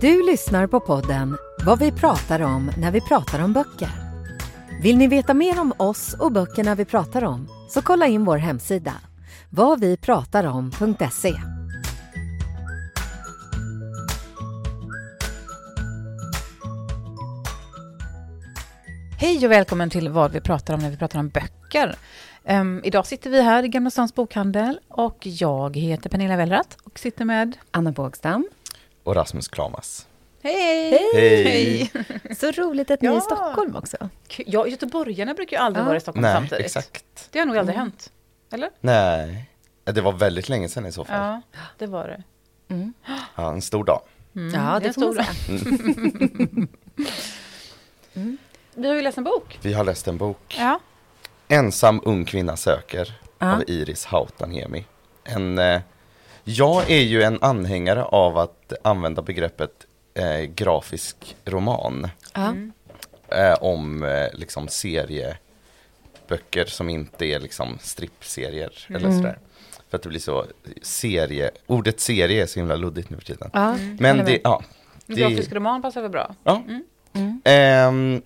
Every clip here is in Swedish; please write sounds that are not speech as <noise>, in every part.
Du lyssnar på podden Vad vi pratar om när vi pratar om böcker. Vill ni veta mer om oss och böckerna vi pratar om? Så kolla in vår hemsida, vadvipratarom.se. Hej och välkommen till vad vi pratar om när vi pratar om böcker. Um, idag sitter vi här i Gamla Stans bokhandel och jag heter Pernilla Wellrath och sitter med Anna Bågstam. Och Rasmus Klamas. Hej! Hej! Hej. Så roligt att ni är Ja. i Stockholm också. Ja, göteborgarna brukar ju aldrig Ja. vara i Stockholm Nej, samtidigt. exakt. Det har nog aldrig hänt. Eller? Nej, det var väldigt länge sedan i så fall. Ja, det var det. Ja, en stor dag. Mm, ja, det det får man säga. <laughs> Vi har ju läst en bok. Vi har läst en bok. Ja. Ensam ung kvinna söker Ja. av Iris Hautaniemi. En, eh, jag är ju en anhängare av att använda begreppet eh, grafisk roman Ja. eh, om eh, liksom serieböcker som inte är liksom strippserier eller sådär. För att det blir så serie, ordet serie är så himla luddigt nu för tiden. Ja, Men det, ja. Det- grafisk roman passar väl bra? Ja. Ehm,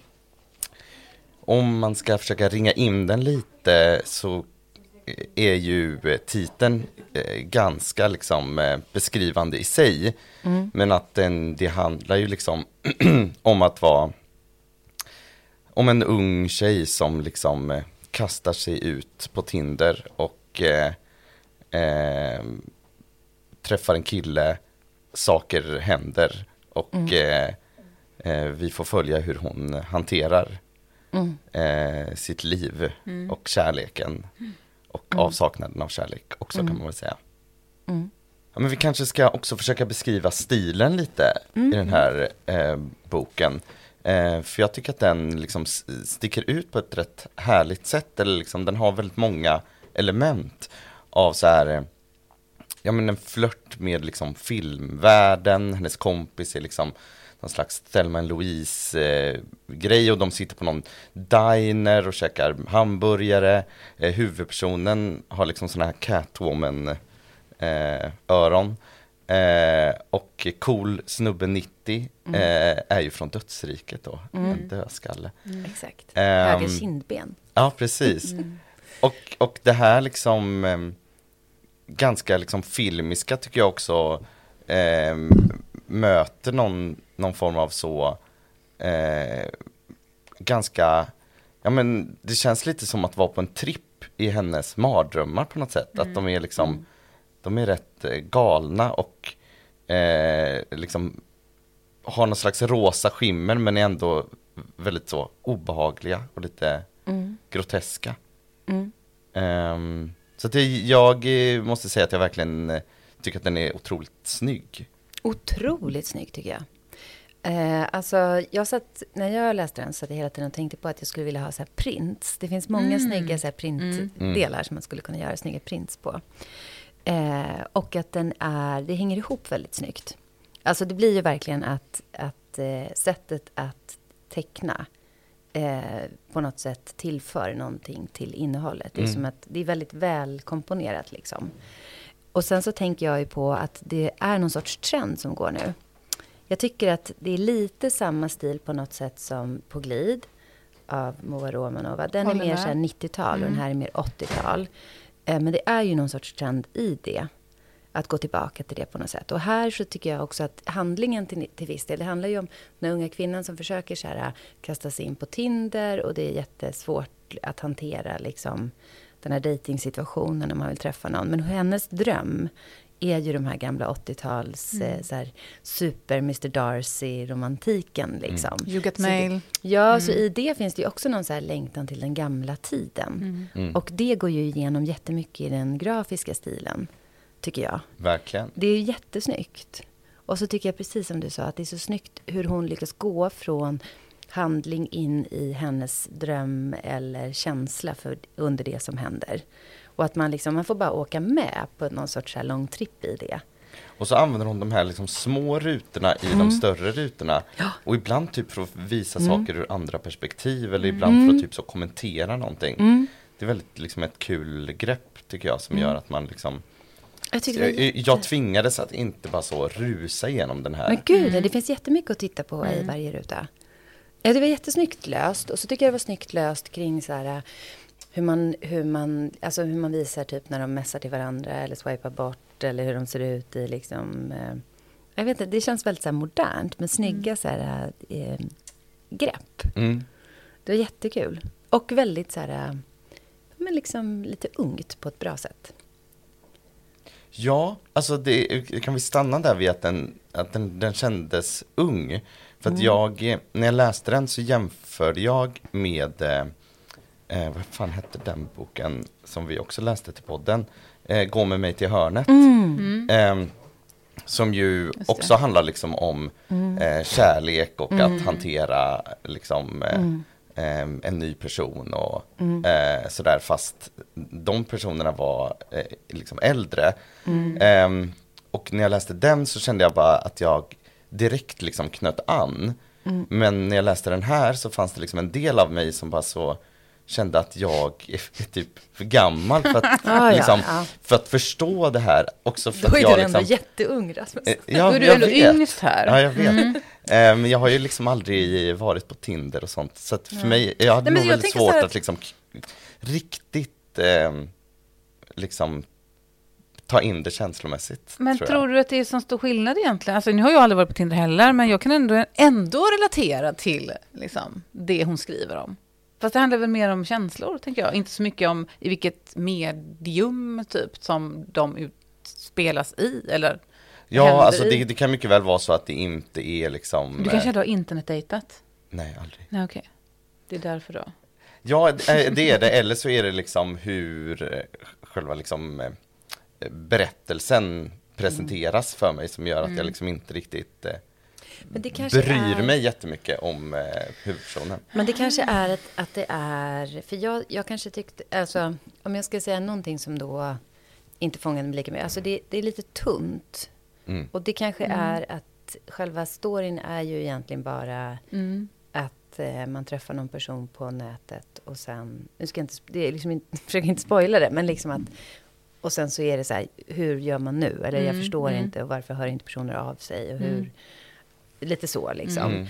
om man ska försöka ringa in den lite så är ju eh, titeln eh, ganska liksom eh, beskrivande i sig. Men att den, det handlar ju liksom <clears throat> om att vara om en ung tjej som liksom kastar sig ut på Tinder och eh, eh, träffar en kille, saker händer och eh, eh, vi får följa hur hon hanterar eh, sitt liv och kärleken och avsaknaden av kärlek också kan man väl säga. Ja, men vi kanske ska också försöka beskriva stilen lite i den här eh, boken. Eh, för jag tycker att den liksom sticker ut på ett rätt härligt sätt. Eller liksom, den har väldigt många element av så här, eh, ja men en flört med liksom filmvärlden. Hennes kompis är liksom någon slags Thelma Louise eh, grej och de sitter på någon diner och käkar hamburgare. Eh, huvudpersonen har liksom såna här Catwoman eh, öron. Eh, och cool snubbe 90 eh, är ju från dödsriket då, en dödskalle. Exakt. Ehm, Höga kindben. Ja, precis. Och, och det här liksom ehm, ganska liksom filmiska tycker jag också ehm, möter någon, någon form av så eh, ganska, ja men det känns lite som att vara på en tripp i hennes mardrömmar på något sätt. Att de är liksom, de är rätt eh, galna och eh, liksom har någon slags rosa skimmer men är ändå väldigt så obehagliga och lite groteska. Ehm, så att jag eh, måste säga att jag verkligen eh, tycker att den är otroligt snygg. Otroligt snygg tycker jag. Eh, alltså, jag satt, när jag läste den satt jag hela tiden och tänkte på att jag skulle vilja ha så här prints. Det finns många snygga så här printdelar som man skulle kunna göra snygga prints på. Eh, och att den är, det hänger ihop väldigt snyggt. Alltså det blir ju verkligen att, att eh, sättet att teckna eh, på något sätt tillför någonting till innehållet. Det är som att det är väldigt väl komponerat liksom. Och sen så tänker jag ju på att det är någon sorts trend som går nu. Jag tycker att det är lite samma stil på något sätt som På glid av Moa Romanova. Den Håller är mer med. så här 90-tal och den här är mer 80-tal. Eh, Men det är ju någon sorts trend i det. Att gå tillbaka till det på något sätt. Och här så tycker jag också att handlingen till, till viss del, det handlar ju om den unga kvinnan som försöker så här, kasta sig in på Tinder och det är jättesvårt att hantera liksom den här dejtingsituationen när man vill träffa någon. Men hennes dröm är ju de här gamla 80-tals eh, så här, super Mr Darcy-romantiken liksom. You get Så mail. Det, ja, så i det finns det ju också någon så här längtan till den gamla tiden. Och det går ju igenom jättemycket i den grafiska stilen, tycker jag. Verkligen. Det är jättesnyggt. Och så tycker jag precis som du sa, att det är så snyggt hur hon lyckas gå från handling in i hennes dröm eller känsla för, under det som händer. Och att man liksom, man får bara åka med på någon sorts så här lång tripp i det. Och så använder hon de här liksom små rutorna i de större rutorna. Mm. Ja. Och ibland typ för att visa Mm. saker ur andra perspektiv eller ibland för att typ så kommentera någonting. Mm. Det är väldigt liksom ett kul grepp tycker jag som gör att man liksom Jag jag, jätte... jag tvingades att inte bara så rusa igenom den här. Men gud, det finns jättemycket att titta på i varje ruta. Ja, det var jättesnyggt löst. Och så tycker jag det var snyggt löst kring så här, hur, man, hur, man, alltså hur man visar typ när de messar till varandra eller swipar bort. Eller hur de ser ut i liksom... Eh, jag vet inte, det känns väldigt så här modernt med snygga så här, eh, grepp. Mm. Det var jättekul. Och väldigt så här, men liksom lite ungt på ett bra sätt. Ja, alltså det, kan vi stanna där vid att den, att den, den kändes ung. För Mm. att jag, när jag läste den så jämförde jag med, eh, eh, vad fan hette den boken som vi också läste till podden? Eh, Gå med mig till hörnet. Eh, som ju också handlar liksom om eh, kärlek och att hantera liksom eh, en ny person och eh, sådär fast de personerna var eh, liksom äldre. Ehm, och när jag läste den så kände jag bara att jag direkt liksom knöt an. Men när jag läste den här så fanns det liksom en del av mig som bara så kände att jag är <laughs> typ för gammal för att, <laughs> ja, liksom, ja. för att förstå det här. Också för Då att är jag du ändå liksom, jätteung, Rasmus. Eh, Då Ja, är du ändå vet. yngst här. Ja, jag vet. Eh, Men jag har ju liksom aldrig varit på Tinder och sånt. Så för mig, jag hade Nej, nog väldigt svårt att, att- liksom riktigt eh, liksom ta in det känslomässigt. Men tror tror, du att det är så stor skillnad egentligen? Alltså, nu har jag aldrig varit på Tinder heller, men jag kan ändå, ändå relatera till liksom, det hon skriver om. Fast det handlar väl mer om känslor, tänker jag. Inte så mycket om i vilket medium, typ, som de utspelas i, eller Ja, alltså det, det kan mycket väl vara så att det inte är liksom... Du kanske eh, har internetdejtat? Nej, aldrig. Nej, okej. Det är därför då. Ja, eh, det är det. Eller så är det liksom hur eh, själva liksom eh, berättelsen presenteras för mig som gör att jag liksom inte riktigt Men det kanske bryr är... mig jättemycket om eh, huvudpersonen. Men det kanske är ett, att det är... För jag, jag kanske tyckte... Alltså, om jag ska säga någonting som då inte fångade mig lika mycket. Alltså det, det är lite tunt. Mm. Och det kanske är att själva storyn är ju egentligen bara Mm. att eh, man träffar någon person på nätet och sen... Nu ska jag inte... Det är liksom inte, <laughs> jag försöker inte spoila det, men liksom att... Och sen så är det så här, hur gör man nu? Eller jag Mm, förstår mm. inte och varför hör inte personer av sig? Och hur, Mm. Lite så liksom. Mm.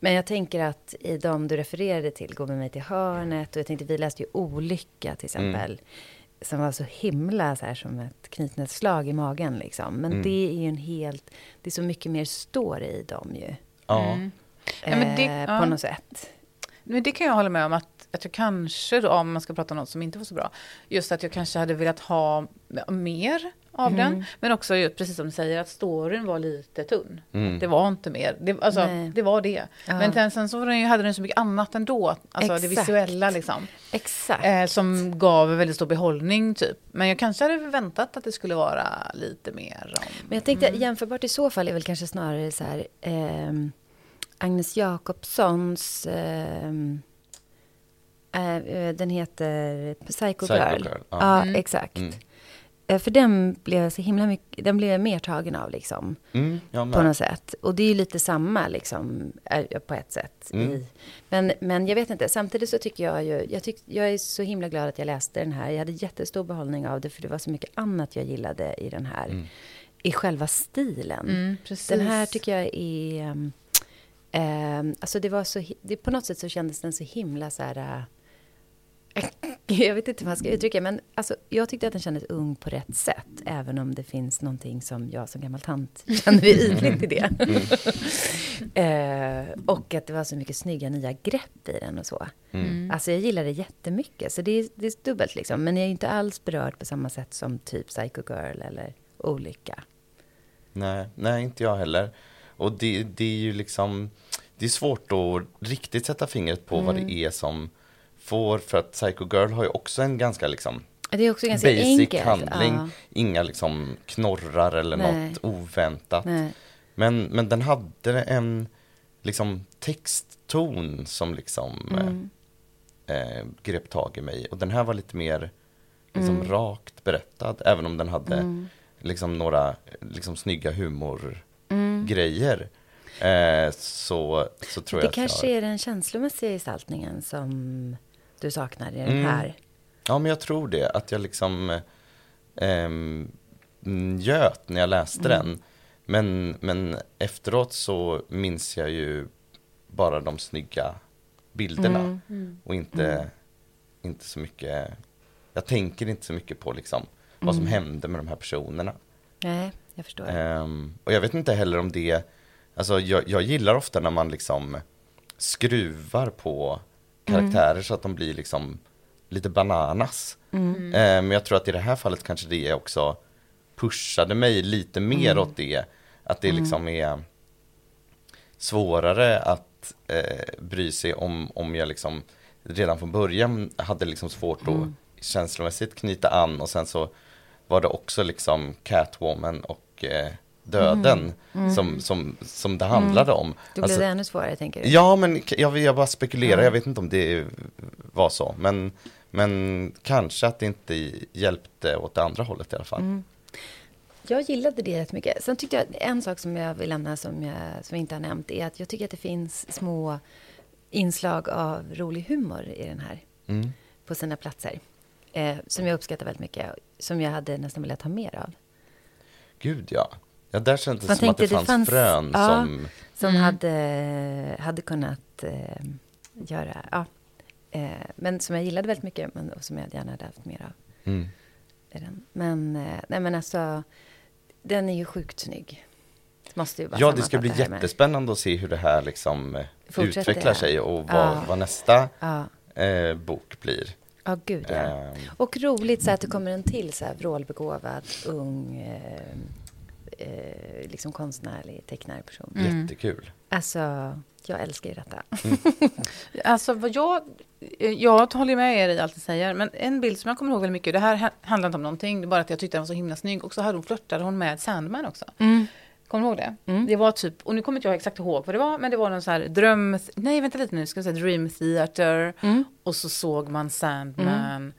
Men jag tänker att i de du refererade till, Gå med mig till hörnet, och jag tänkte vi läste ju Olycka till exempel, som var så himla så här som ett knytnävsslag i magen liksom. Men Mm. det är ju en helt, det är så mycket mer story i dem ju. Ja. Mm. Ja, men det- eh, ja. På något sätt. Men det kan jag hålla med om att, att jag kanske då, om man ska prata om något som inte var så bra, just att jag kanske hade velat ha mer av Mm. den. Men också ju, precis som du säger, att storyn var lite tunn. Mm. Det var inte mer. Det, alltså, Nej. det var det. Ja. Men sen, sen så var den, ju- hade den så mycket annat ändå. Alltså det Exakt. visuella liksom. Exakt. Eh, som gav en väldigt stor behållning typ. Men jag kanske hade väntat att det skulle vara lite mer om... Men jag tänkte jämförbart i så fall är väl kanske snarare så här ehm, Agnes Jakobssons eh, eh, den heter Psycho, Psycho Girl. Girl, ja. Ja, Mm. exakt. Mm. Eh, För den blev jag så himla mycket, den blev jag mer tagen av liksom. Mm, På något sätt. Och det är ju lite samma liksom, på ett sätt. Mm. I, men, men jag vet inte, samtidigt så tycker jag ju, jag, tyck, jag är så himla glad att jag läste den här. Jag hade jättestor behållning av det, för det var så mycket annat jag gillade i den här. Mm. I själva stilen. Mm. Den här tycker jag är... Um, um, alltså det var så... Det, på något sätt så kändes den så himla så här... <laughs> jag vet inte hur man ska uttrycka men alltså, jag tyckte att den kändes ung på rätt sätt. Även om det finns någonting som jag som gammal tant <laughs> känner ytligt i det. <laughs> Eh, och att det var så mycket snygga nya grepp i den och så. Mm. Alltså jag gillar det jättemycket. Så det är, det är dubbelt liksom. Men jag är inte alls berörd på samma sätt som typ Psycho Girl eller Olycka. Nej, nej, inte jag heller. Och det, det är ju liksom, det är svårt att riktigt sätta fingret på vad Mm. det är som får, för att Psycho Girl har ju också en ganska liksom Det är också ganska basic enkelt. handling. Ja. Inga liksom knorrar eller Nej. något oväntat. Nej. Men, men den hade en liksom textton som liksom Mm. eh, eh, grep tag i mig. Och den här var lite mer liksom Mm. rakt berättad. Även om den hade Mm. liksom några liksom snygga humorgrejer. Mm. Eh, så, så tror Det jag kanske jag... är den känslomässiga gestaltningen som du saknar i den Mm. här. Ja men jag tror det. Att jag liksom ehm, njöt när jag läste Mm. den. Men, men efteråt så minns jag ju bara de snygga bilderna. Mm. Och inte, Mm. inte så mycket, jag tänker inte så mycket på liksom vad som Mm. hände med de här personerna. Nej, jag förstår. Ehm, och jag vet inte heller om det, alltså jag, jag gillar ofta när man liksom skruvar på karaktärer så att de blir liksom lite bananas. Mm. Ehm, Men jag tror att i det här fallet kanske det också pushade mig lite mer Mm. åt det. Att det liksom är svårare att eh, bry sig om, om jag liksom redan från början hade liksom svårt Mm. att känslomässigt knyta an och sen så var det också liksom Catwoman och eh, döden Som, som, som det handlade om. Då blev Alltså- det ännu svårare, tänker du? Ja, men jag, jag bara spekulerar, Ja. jag vet inte om det var så. Men, men kanske att det inte hjälpte åt det andra hållet i alla fall. Mm. Jag gillade det rätt mycket. Sen tyckte jag en sak som jag vill nämna som jag, som jag inte har nämnt är att jag tycker att det finns små inslag av rolig humor i den här Mm. på sina platser. Eh, som jag uppskattar väldigt mycket. Som jag hade nästan velat ha mer av. Gud ja. Ja, där kändes det Man som att det tänkte, det fanns, fanns- frön ja. som... Som Mm. hade, hade kunnat eh, göra... Ja, eh, men som jag gillade väldigt mycket men, och som jag gärna hade haft mer av. Mm. Men, eh, nej, men alltså, den är ju sjukt snygg. Måste ju bara Ja, det ska bli med. jättespännande att se hur det här liksom eh, Fortsätter, utvecklar sig och vad, Ja. vad nästa Ja, eh, bok blir. ja gud ja. Ehm, Och roligt så att det kommer en till så här vrålbegåvad, ung, eh, liksom konstnärlig tecknarperson. Mm. Jättekul. Alltså, jag älskar ju detta. <laughs> Alltså vad jag, eh, jag håller med er i allt ni säger, men en bild som jag kommer ihåg väldigt mycket, det här ha- handlar inte om någonting, det är bara att jag tyckte den var så himla snygg. Och så hade hon flörtade hon med Sandman också. Kommer du ihåg det? Mm. Det var typ, och nu kommer inte jag exakt ihåg vad det var, men det var någon så här dröm, nej vänta lite nu, ska jag säga Dream Theater, Mm. och så såg man Sandman.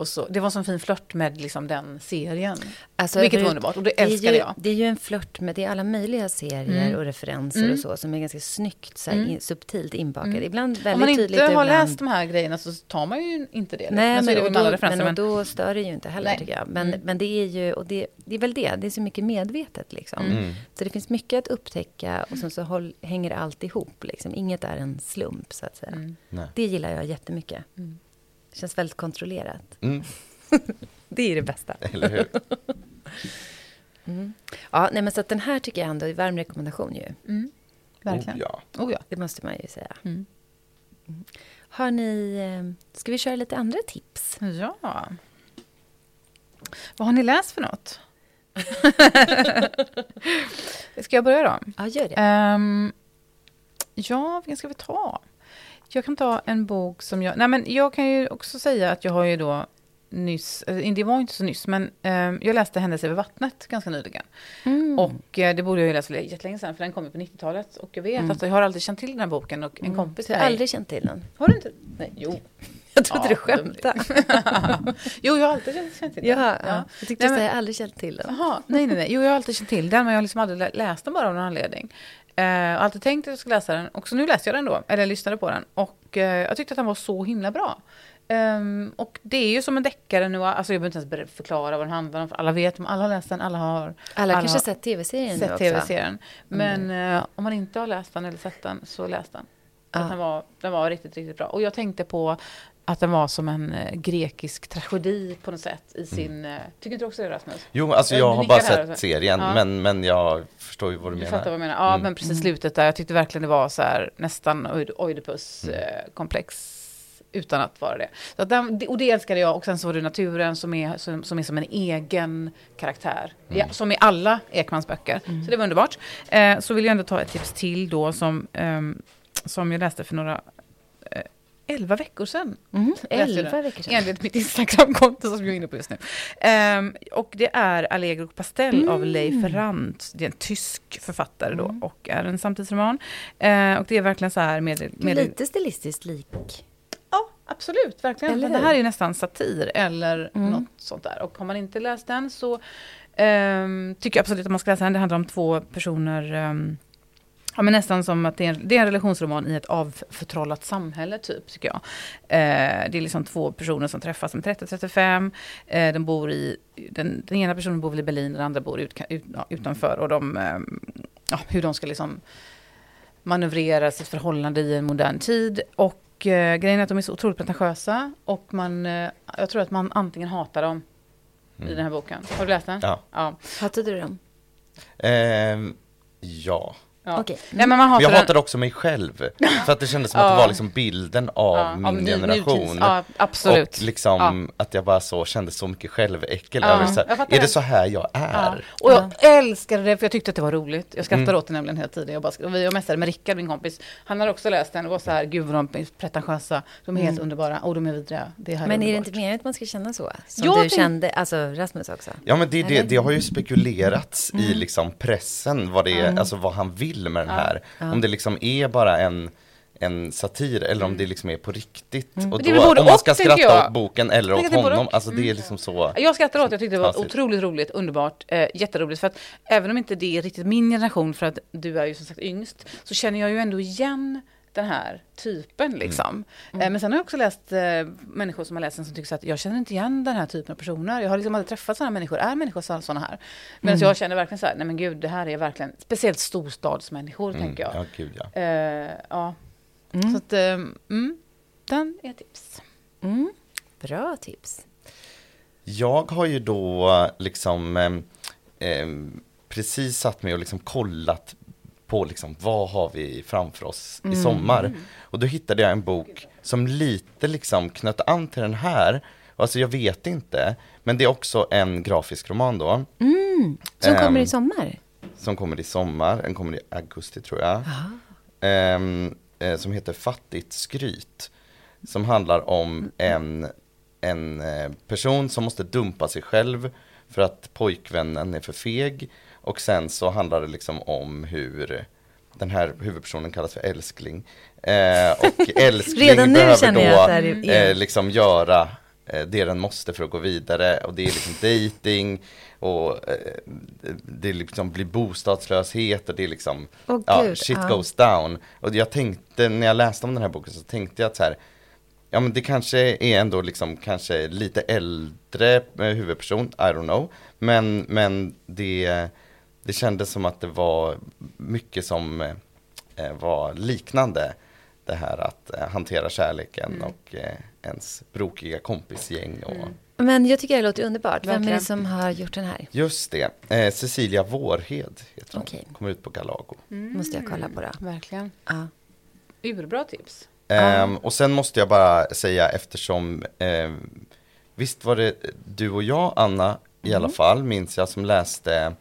Och så, det var en sån fin flört med liksom den serien. Alltså, Vilket var underbart, och det är älskade ju, jag. Det är ju en flört med, det är alla möjliga serier Mm. och referenser Mm. och så, som är ganska snyggt, så här, Mm. in, subtilt inbakade. Mm. Ibland väldigt Om man inte tydligt. har ibland... läst de här grejerna så tar man ju inte det. Nej, men så är det men, och alla då, men, Men, och då stör det ju inte heller, Nej. tycker jag. Men, Mm. men det är ju, och det, det är väl det, det är så mycket medvetet liksom. Mm. Så det finns mycket att upptäcka och sen så håll, hänger allt ihop liksom. Inget är en slump, så att säga. Mm. Det gillar jag jättemycket. Mm. Det känns väldigt kontrollerat. Mm, <laughs> Det är det bästa. eller hur? <laughs> Mm. Ja, nej, men så att den här tycker jag ändå är varm rekommendation ju. Mm. Verkligen. Oh, ja. Oh, ja. Det måste man ju säga. Mm. Har ni, eh, ska vi köra lite andra tips? ja. Vad har ni läst för något? <laughs> Ska jag börja då? Ja, gör det. Ehm, ja, vilken ska vi ta? Jag kan ta en bok som jag... Nej, men jag kan ju också säga att jag har ju då nyss... eh, Det var inte så nyss, men ehm, jag läste Händelse över vattnet ganska nyligen. Mm. Och eh, det borde jag ju läst för jättelänge sedan, för den kom ju på 90-talet. Och jag vet Mm. att jag har aldrig känt till den här boken. Och en kompis Så jag har aldrig känt till den. Har du inte? Nej, jo. Jag trodde Ja, du skämtade. <laughs> jo, jag har alltid känt- till den. Ja, ja. Jag tyckte Nej, men- jag aldrig känt till den. Jaha, nej, nej, nej. Jo, jag har alltid känt till den, men jag har liksom aldrig lä- läst den bara av någon anledning. Eh, jag har alltid tänkt att jag skulle läsa den, och så nu läste jag den då, eller lyssnade på den. Och eh, jag tyckte att den var så himla bra. Ehm, och det är ju som en deckare nu, alltså jag behöver inte ens förklara vad den handlar om, för alla vet, alla har läst den, alla har Alla har kanske har sett tv-serien sett tv-serien. Men eh, om man inte har läst den eller sett den, så läs den. Att Den, var, den var riktigt, riktigt bra. Och jag tänkte på att den var som en eh, grekisk tragedi på något sätt i sin... eh, Tycker inte du också det Rasmus? Jo, alltså jag har bara sett serien, Ja. men, men jag förstår ju vad du, Du menar. fattar vad jag menar. Ja, Mm. men precis slutet där. Jag tyckte verkligen det var så här nästan Oid- Mm. Oidipus-komplex. utan att vara det. Så att den, och det älskade jag. Och sen så var det naturen som är som, som, är som en egen karaktär. Mm. Ja, som i alla Ekmans böcker. Så det var underbart. Eh, så vill jag ändå ta ett tips till då som, ehm, som jag läste för några... Eh, elva veckor sedan. Mm, elva veckor sedan. Enligt mitt Instagramkonto som jag är inne på just nu. Ehm, och det är Allegro Pastell av Mm. Leif Rant. Det är en tysk författare då och är en samtidsroman. Ehm, och det är verkligen så här med... med Lite stilistiskt lik. Ja, absolut. Verkligen. Eller det här är ju nästan satir eller Mm. något sånt där. Och har man inte läst den så ehm, tycker jag absolut att man ska läsa den. Det handlar om två personer ehm, Ja, men nästan som att det är, en, det är en relationsroman i ett avförtrollat samhälle, typ, tycker jag. Eh, det är liksom två personer som träffas som 30-35. Eh, de bor i, den, den ena personen bor väl i Berlin, den andra bor ut, ut, utanför. Och de, ehm, ja, hur de ska liksom manövrera sitt förhållande i en modern tid. Och eh, grejen är att de är så otroligt pretentiösa. Och man, eh, jag tror att man antingen hatar dem i den här boken. Har du läst den? Ja. ja. Hatade du dem? Ehm, ja. Ja. Okej. Nej, men man hatar jag den- hatade också mig själv. För att det kändes som att det var liksom bilden av Ja, min av generation. Ja, absolut. Och liksom att jag bara så kände så mycket själväckel Ja, över så här, är det så här jag Ja. är? Och jag älskade det för jag tyckte att det var roligt. Jag skrattade Mm. åt det nämligen hela tiden. Jag, bara, och vi- jag messade med Rickard, min kompis. Han har också läst den och var så här, gud vad de är pretentiösa. De är helt underbara och de är vidriga. Det här Men är det underbart. inte meningen att man ska känna så? Som Jag du tänk- kände, alltså Rasmus också? Ja men det, det, det har ju spekulerats Mm. i liksom pressen vad det är, alltså vad han vill med den här. Om det liksom är bara en en satir eller om det liksom är på riktigt. Och Mm. är då, om man och, ska tänker skratta åt boken eller åt honom, och. alltså det är liksom så. Jag skrattar åt, jag tyckte det var otroligt roligt, underbart, eh, jätteroligt. För att även om inte det är riktigt min generation, för att du är ju som sagt yngst, så känner jag ju ändå igen den här typen liksom. Eh, men sen har jag också läst eh, människor som har läst den som tycker att jag känner inte igen den här typen av personer. Jag har liksom aldrig träffat sådana människor. Är människor så- sådana här? Medan jag känner verkligen så här, nej men gud, det här är verkligen, speciellt storstadsmänniskor tänker jag. Ja, gud ja. Eh, ja. Så att, mm, den är tips. Mm. Bra tips. Jag har ju då liksom precis satt mig och liksom kollat på liksom vad har vi framför oss i sommar. Och då hittade jag en bok som lite liksom knöt an till den här. Alltså jag vet inte, men det är också en grafisk roman då. Som kommer Ehm, i sommar? Som kommer i sommar, den kommer i augusti tror jag. Ehm, eh, som heter Fattigt skryt. Som handlar om en, en eh, person som måste dumpa sig själv för att pojkvännen är för feg. Och sen så handlar det liksom om hur den här huvudpersonen kallas för älskling. Eh, och <laughs> älskling behöver då är- eh, liksom göra eh, det den måste för att gå vidare och det är liksom dating och eh, det- liksom blir bostadslöshet och det är liksom Åh, ja, gud, shit ja. goes down. Och jag tänkte när jag läste om den här boken så tänkte jag att så här Ja men det kanske är ändå liksom kanske lite äldre eh, huvudperson, I don't know. Men, men det, det kändes som att det var mycket som eh, var liknande. Det här att eh, hantera kärleken Mm. och eh, ens brokiga kompisgäng. Och, Men jag tycker det låter underbart. Vem är det som har gjort den här? Just det, eh, Cecilia Vårhed heter hon. Okej. Kommer ut på Galago. Måste jag kolla på det. Verkligen. Ja. Urbra tips. Ehm, och sen måste jag bara säga eftersom ehm, Visst var det du och jag Anna i alla fall minns jag som läste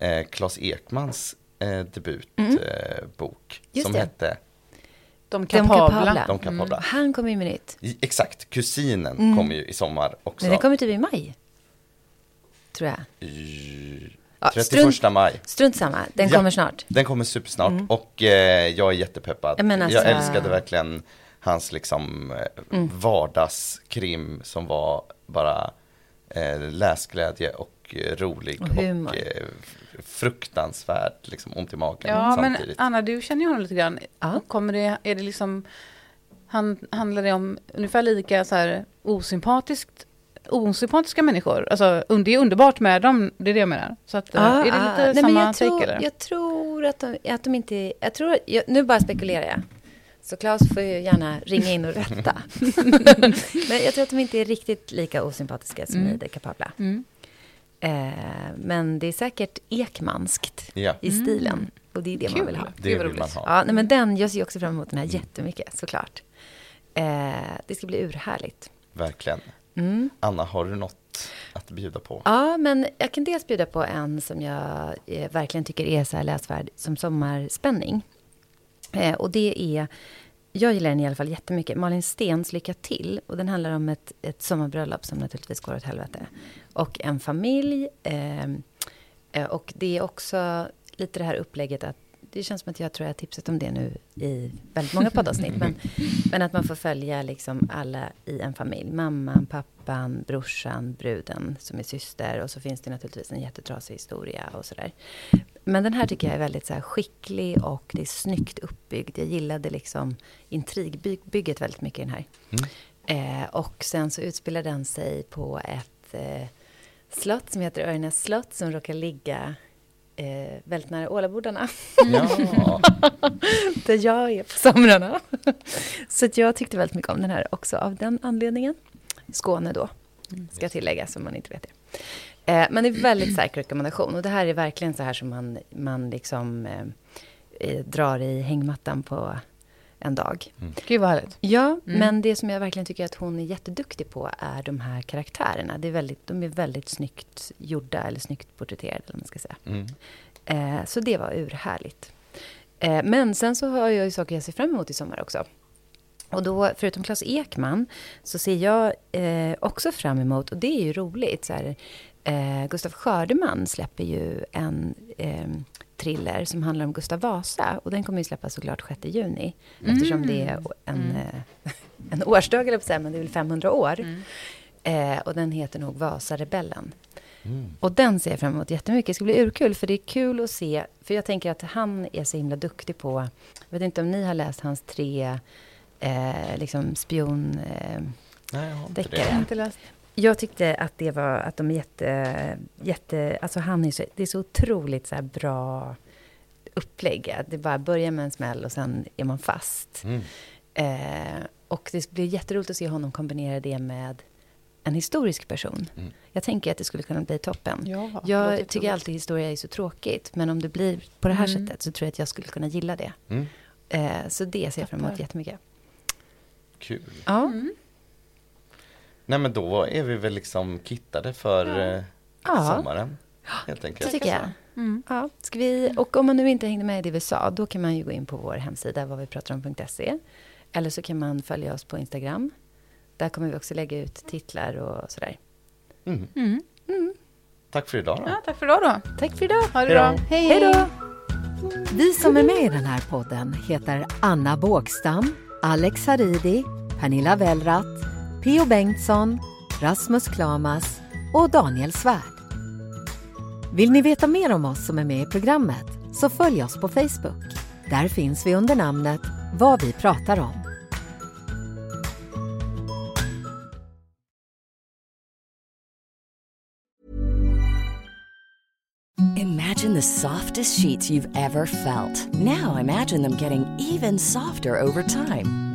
eh, Claes Ekmans eh, debutbok eh, bok Just som det. hette De De kapabla. De kapabla. Han kommer ju med nytt. Exakt, Kusinen kommer ju i sommar också. Men den kommer typ i maj. Tror jag. Ja, 31 strunt- maj. Strunt samma, den Ja. kommer snart. Den kommer supersnart och eh, jag är jättepeppad. Ja, men alltså- Jag älskade verkligen hans liksom eh, vardagskrim som var bara eh, läsglädje och rolig Och och, eh, fruktansvärt liksom ont i magen Ja, men samtidigt. Anna, du känner ju honom lite grann. Ja. Kommer det, är det liksom, han, handlar det om ungefär lika så här osympatiskt, osympatiska människor? Alltså, det är underbart med dem, det är det jag menar. Så att, eh, är det lite nej, men samma jag tror, take eller? Jag tror att de, att de inte... Jag tror, jag, nu bara spekulerar jag. Så Claes får ju gärna ringa in och rätta. <laughs> men jag tror att de inte är riktigt lika osympatiska som i Det kapabla. Mm. Eh, men det är säkert ekmanskt Ja, i stilen. Och det är det man Kul. vill ha. det vill man ha. Ja, nej, men den, jag ser också fram emot den här jättemycket, såklart. Eh, det ska bli urhärligt. Verkligen. Mm. Anna, har du något att bjuda på? Ja, men jag kan dels bjuda på en som jag eh, verkligen tycker är så här läsvärd som sommarspänning. Eh, och det är jag gillar den i alla fall jättemycket. Malin Stens Lycka till. Och den handlar om ett, ett sommarbröllop som naturligtvis går åt helvete. Och en familj. Ehm, eh, och det är också lite det här upplägget att det känns som att jag tror jag har tipsat om det nu i väldigt många poddavsnitt. men, men att man får följa liksom alla i en familj. Mamman, pappan, brorsan, bruden som är syster. Och så finns det naturligtvis en jättetrasig historia och sådär. Men den här tycker jag är väldigt så skicklig och det är snyggt uppbyggd. Jag gillade liksom intrigbygget väldigt mycket i den här. Mm. Eh, och sen så utspelar den sig på ett eh, slott som heter Örnäs slott som råkar ligga eh, väldigt nära Ålabodarna. Ja. <laughs> Där jag är på somrarna. så att jag tyckte väldigt mycket om den här också av den anledningen. Skåne då, ska tilläggas om man inte vet det. Eh, men det är väldigt stark rekommendation. Och det här är verkligen så här som man, man liksom eh, eh drar i hängmattan på en dag. Mm. Gud vad härligt. Ja, mm. men det som jag verkligen tycker att hon är jätteduktig på är de här karaktärerna. Det är väldigt, de är väldigt snyggt gjorda, eller snyggt porträtterade, eller man ska säga. Mm. Eh, så det var urhärligt. Eh, men sen så har jag ju saker jag ser fram emot i sommar också. Och då, förutom Klas Ekman, så ser jag eh, också fram emot, och det är ju roligt, så här, eh, Gustaf Skördeman släpper ju en eh, thriller som handlar om Gustav Vasa. Och den kommer ju släppas såklart 6 juni. Mm. Eftersom det är en, mm. eh, <laughs> en årsdag, eller säga, men det är väl 500 år. Mm. Eh, och den heter nog Vasarebellen. Mm. Och den ser jag fram emot jättemycket. Det ska bli urkul, för det är kul att se. För jag tänker att han är så himla duktig på... Jag vet inte om ni har läst hans tre eh, liksom spion... Eh, Nej, jag har inte det. Jag har inte läst. Jag tyckte att det var att de är jätte, jätte alltså han är så, det är så otroligt så bra upplägg. Det bara börjar med en smäll och sen är man fast. Mm. Eh, och det blir jätteroligt att se honom kombinera det med en historisk person. Mm. Jag tänker att det skulle kunna bli toppen. Ja, jag tycker alltid historia är så tråkigt. Men om det blir på det här mm. sättet så tror jag att jag skulle kunna gilla det. Mm. Eh, så det ser jag fram emot jättemycket. Kul. Ja. Mm. Nej men då är vi väl liksom kittade för ja. eh, sommaren. Helt enkelt. Det tycker jag. Mm. Ja, ska vi, och om man nu inte hängde med i det vi sa, då kan man ju gå in på vår hemsida, vad vi pratar om.se. Eller så kan man följa oss på Instagram. Där kommer vi också lägga ut titlar och sådär. Mm. Mm. Mm. Tack för idag då. Ja, tack för idag då. Tack för idag. Ha det bra. Hej. Hej då. Vi som är med i den här podden heter Anna Bågstam, Alex Haridi, Pernilla Wellratt, Pio Bengtsson, Rasmus Klamas och Daniel Svärd. Vill ni veta mer om oss som är med i programmet så följ oss på Facebook. Där finns vi under namnet Vad vi pratar om. Imagine the softest sheets you've ever felt. Now imagine them getting even softer over time.